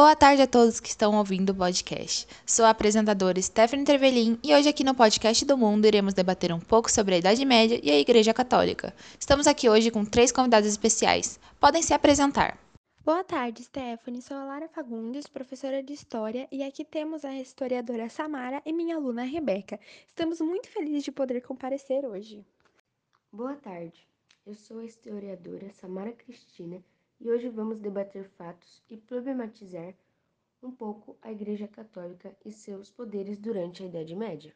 Boa tarde a todos que estão ouvindo o podcast. Sou a apresentadora Stephanie Trevelin e hoje aqui no podcast do Mundo iremos debater um pouco sobre a Idade Média e a Igreja Católica. Estamos aqui hoje com três convidados especiais. Podem se apresentar. Boa tarde, Stephanie. Sou a Lara Fagundes, professora de História, e aqui temos a historiadora Samara e minha aluna Rebeca. Estamos muito felizes de poder comparecer hoje. Boa tarde. Eu sou a historiadora Samara Cristina e hoje vamos debater fatos e problematizar um pouco a Igreja Católica e seus poderes durante a Idade Média.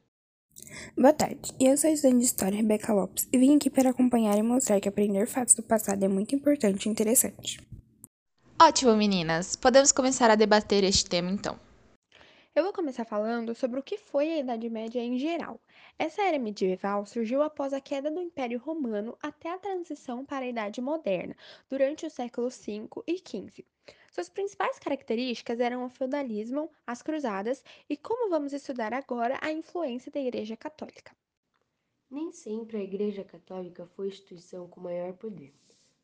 Boa tarde, eu sou a estudante de História Rebeca Lopes e vim aqui para acompanhar e mostrar que aprender fatos do passado é muito importante e interessante. Ótimo, meninas! Podemos começar a debater este tema então. Eu vou começar falando sobre o que foi a Idade Média em geral. Essa era medieval surgiu após a queda do Império Romano até a transição para a Idade Moderna, durante os séculos V e XV. Suas principais características eram o feudalismo, as cruzadas e, como vamos estudar agora, a influência da Igreja Católica. Nem sempre a Igreja Católica foi a instituição com maior poder.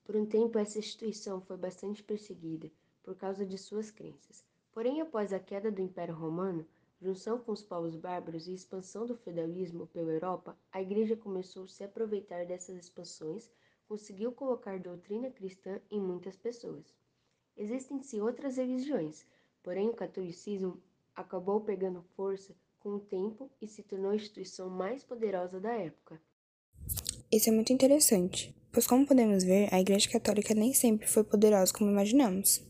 Por um tempo, essa instituição foi bastante perseguida por causa de suas crenças. Porém, após a queda do Império Romano, junção com os povos bárbaros e expansão do feudalismo pela Europa, a Igreja começou a se aproveitar dessas expansões, conseguiu colocar doutrina cristã em muitas pessoas. Existem-se outras religiões, porém o catolicismo acabou pegando força com o tempo e se tornou a instituição mais poderosa da época. Isso é muito interessante, pois, como podemos ver, a Igreja Católica nem sempre foi poderosa como imaginamos.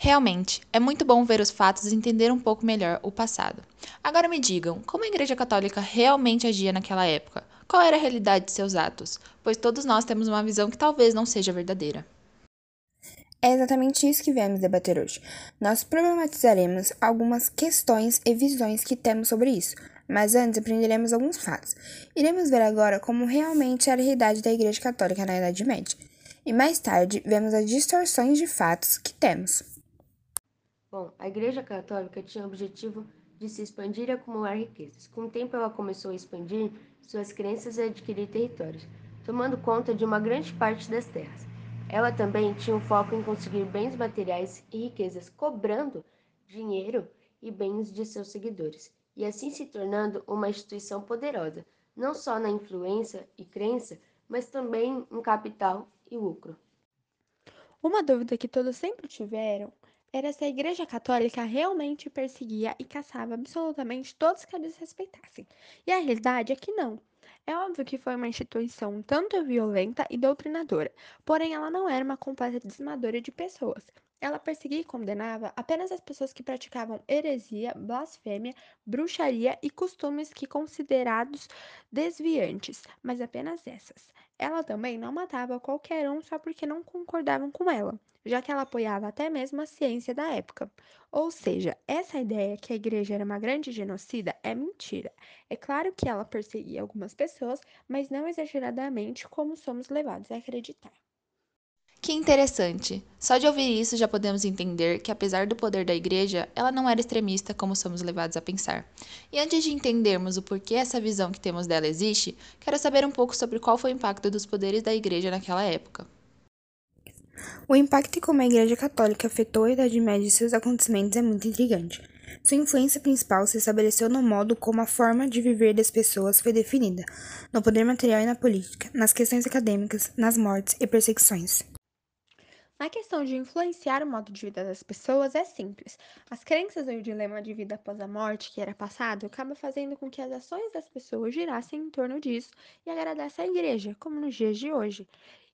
Realmente, é muito bom ver os fatos e entender um pouco melhor o passado. Agora me digam, como a Igreja Católica realmente agia naquela época? Qual era a realidade de seus atos? Pois todos nós temos uma visão que talvez não seja verdadeira. É exatamente isso que viemos debater hoje. Nós problematizaremos algumas questões e visões que temos sobre isso, mas antes aprenderemos alguns fatos. Iremos ver agora como realmente era a realidade da Igreja Católica na Idade Média. E mais tarde, vemos as distorções de fatos que temos. Bom, a Igreja Católica tinha o objetivo de se expandir e acumular riquezas. Com o tempo, ela começou a expandir suas crenças e adquirir territórios, tomando conta de uma grande parte das terras. Ela também tinha o foco em conseguir bens materiais e riquezas, cobrando dinheiro e bens de seus seguidores, e assim se tornando uma instituição poderosa, não só na influência e crença, mas também em capital e lucro. Uma dúvida que todos sempre tiveram era se a Igreja Católica realmente perseguia e caçava absolutamente todos que a desrespeitassem. E a realidade é que não. É óbvio que foi uma instituição tanto violenta e doutrinadora, porém ela não era uma completa desmadora de pessoas. Ela perseguia e condenava apenas as pessoas que praticavam heresia, blasfêmia, bruxaria e costumes que considerados desviantes, mas apenas essas. Ela também não matava qualquer um só porque não concordavam com ela, já que ela apoiava até mesmo a ciência da época. Ou seja, essa ideia que a igreja era uma grande genocida é mentira. É claro que ela perseguia algumas pessoas, mas não exageradamente como somos levados a acreditar. Que interessante! Só de ouvir isso já podemos entender que, apesar do poder da igreja, ela não era extremista como somos levados a pensar. E antes de entendermos o porquê essa visão que temos dela existe, quero saber um pouco sobre qual foi o impacto dos poderes da igreja naquela época. O impacto em como a Igreja Católica afetou a Idade Média e seus acontecimentos é muito intrigante. Sua influência principal se estabeleceu no modo como a forma de viver das pessoas foi definida, no poder material e na política, nas questões acadêmicas, nas mortes e perseguições. Na questão de influenciar o modo de vida das pessoas é simples. As crenças e o dilema de vida após a morte que era passado acaba fazendo com que as ações das pessoas girassem em torno disso e agradasse a igreja, como nos dias de hoje.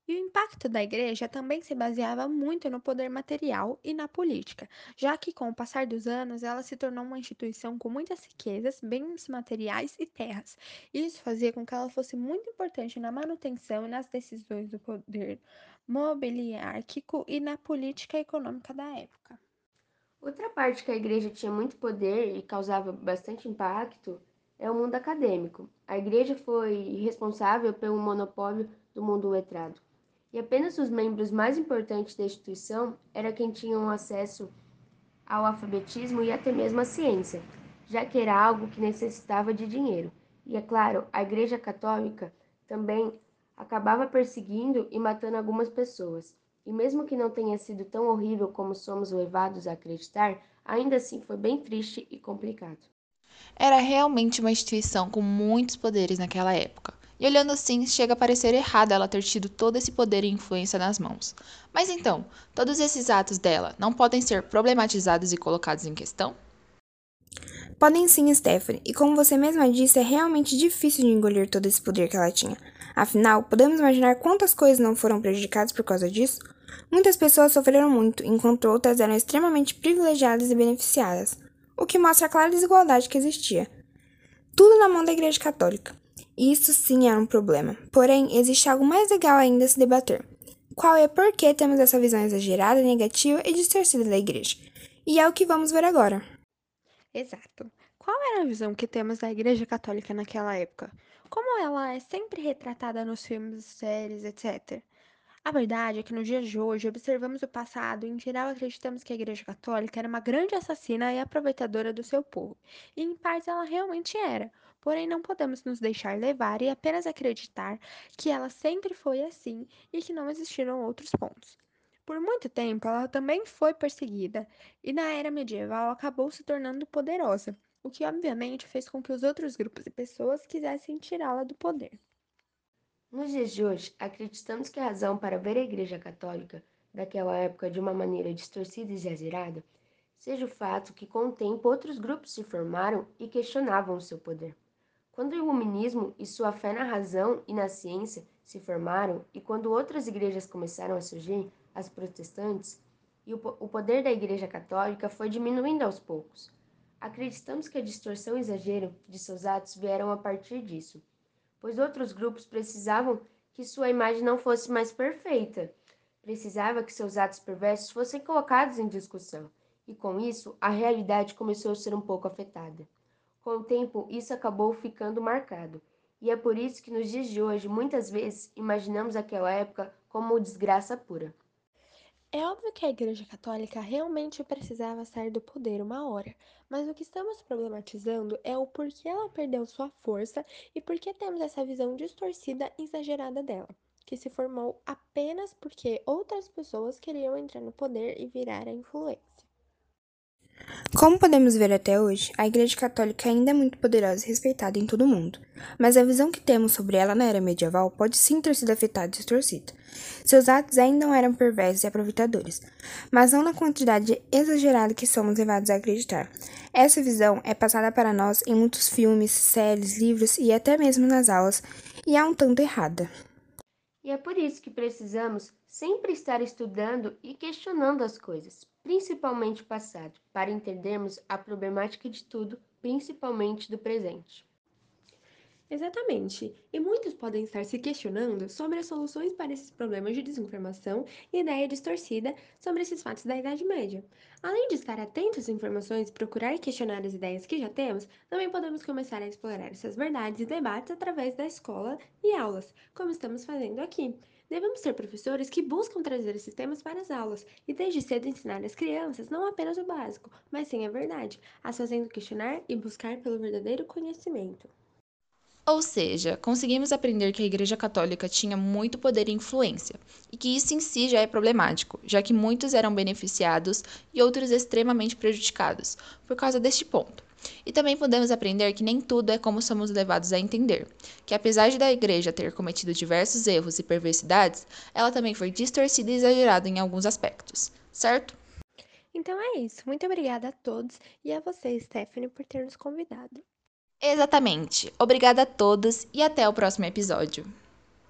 E o impacto da igreja também se baseava muito no poder material e na política, já que com o passar dos anos ela se tornou uma instituição com muitas riquezas, bens materiais e terras. Isso fazia com que ela fosse muito importante na manutenção e nas decisões do poder mobiliárquico e na política econômica da época. Outra parte que a igreja tinha muito poder e causava bastante impacto é o mundo acadêmico. A igreja foi responsável pelo monopólio do mundo letrado e apenas os membros mais importantes da instituição era quem tinham acesso ao alfabetismo e até mesmo à ciência, já que era algo que necessitava de dinheiro. E é claro, a Igreja Católica também acabava perseguindo e matando algumas pessoas. E mesmo que não tenha sido tão horrível como somos levados a acreditar, ainda assim foi bem triste e complicado. Era realmente uma instituição com muitos poderes naquela época. E olhando assim, chega a parecer errado ela ter tido todo esse poder e influência nas mãos. Mas então, todos esses atos dela não podem ser problematizados e colocados em questão? Podem sim, Stephanie, e como você mesma disse, é realmente difícil de engolir todo esse poder que ela tinha. Afinal, podemos imaginar quantas coisas não foram prejudicadas por causa disso? Muitas pessoas sofreram muito, enquanto outras eram extremamente privilegiadas e beneficiadas, o que mostra a clara desigualdade que existia. Tudo na mão da Igreja Católica. Isso sim era um problema. Porém, existe algo mais legal ainda a se debater. Qual é por que temos essa visão exagerada, negativa e distorcida da Igreja? E é o que vamos ver agora. Exato. Qual era a visão que temos da Igreja Católica naquela época? Como ela é sempre retratada nos filmes, séries, etc. A verdade é que nos dias de hoje observamos o passado e, em geral, acreditamos que a Igreja Católica era uma grande assassina e aproveitadora do seu povo. E, em parte, ela realmente era. Porém, não podemos nos deixar levar e apenas acreditar que ela sempre foi assim e que não existiram outros pontos. Por muito tempo, ela também foi perseguida e, na era medieval, acabou se tornando poderosa, o que obviamente fez com que os outros grupos e pessoas quisessem tirá-la do poder. Nos dias de hoje, acreditamos que a razão para ver a Igreja Católica daquela época de uma maneira distorcida e exagerada seja o fato que, com o tempo, outros grupos se formaram e questionavam o seu poder. Quando o Iluminismo e sua fé na razão e na ciência se formaram, e quando outras igrejas começaram a surgir, as protestantes, e o, o poder da Igreja Católica foi diminuindo aos poucos. Acreditamos que a distorção e exagero de seus atos vieram a partir disso, pois outros grupos precisavam que sua imagem não fosse mais perfeita. Precisava que seus atos perversos fossem colocados em discussão, e com isso a realidade começou a ser um pouco afetada. Com o tempo, isso acabou ficando marcado, e é por isso que nos dias de hoje muitas vezes imaginamos aquela época como desgraça pura. É óbvio que a Igreja Católica realmente precisava sair do poder uma hora, mas o que estamos problematizando é o porquê ela perdeu sua força e por que temos essa visão distorcida e exagerada dela, que se formou apenas porque outras pessoas queriam entrar no poder e virar a influência. Como podemos ver até hoje, a Igreja Católica ainda é muito poderosa e respeitada em todo o mundo, mas a visão que temos sobre ela na era medieval pode sim ter sido afetada e distorcida. Seus atos ainda não eram perversos e aproveitadores, mas não na quantidade exagerada que somos levados a acreditar. Essa visão é passada para nós em muitos filmes, séries, livros e até mesmo nas aulas, e é um tanto errada. E é por isso que precisamos sempre estar estudando e questionando as coisas, principalmente o passado, para entendermos a problemática de tudo, principalmente do presente. Exatamente. E muitos podem estar se questionando sobre as soluções para esses problemas de desinformação e ideia distorcida sobre esses fatos da Idade Média. Além de estar atentos às informações e procurar questionar as ideias que já temos, também podemos começar a explorar essas verdades e debates através da escola e aulas, como estamos fazendo aqui. Devemos ser professores que buscam trazer esses temas para as aulas e desde cedo ensinar às crianças não apenas o básico, mas sim a verdade, as fazendo questionar e buscar pelo verdadeiro conhecimento. Ou seja, conseguimos aprender que a Igreja Católica tinha muito poder e influência, e que isso em si já é problemático, já que muitos eram beneficiados e outros extremamente prejudicados por causa deste ponto. E também podemos aprender que nem tudo é como somos levados a entender, que apesar de da igreja ter cometido diversos erros e perversidades, ela também foi distorcida e exagerada em alguns aspectos, certo? Então é isso. Muito obrigada a todos e a você, Stephanie, por ter nos convidado. Exatamente. Obrigada a todos e até o próximo episódio.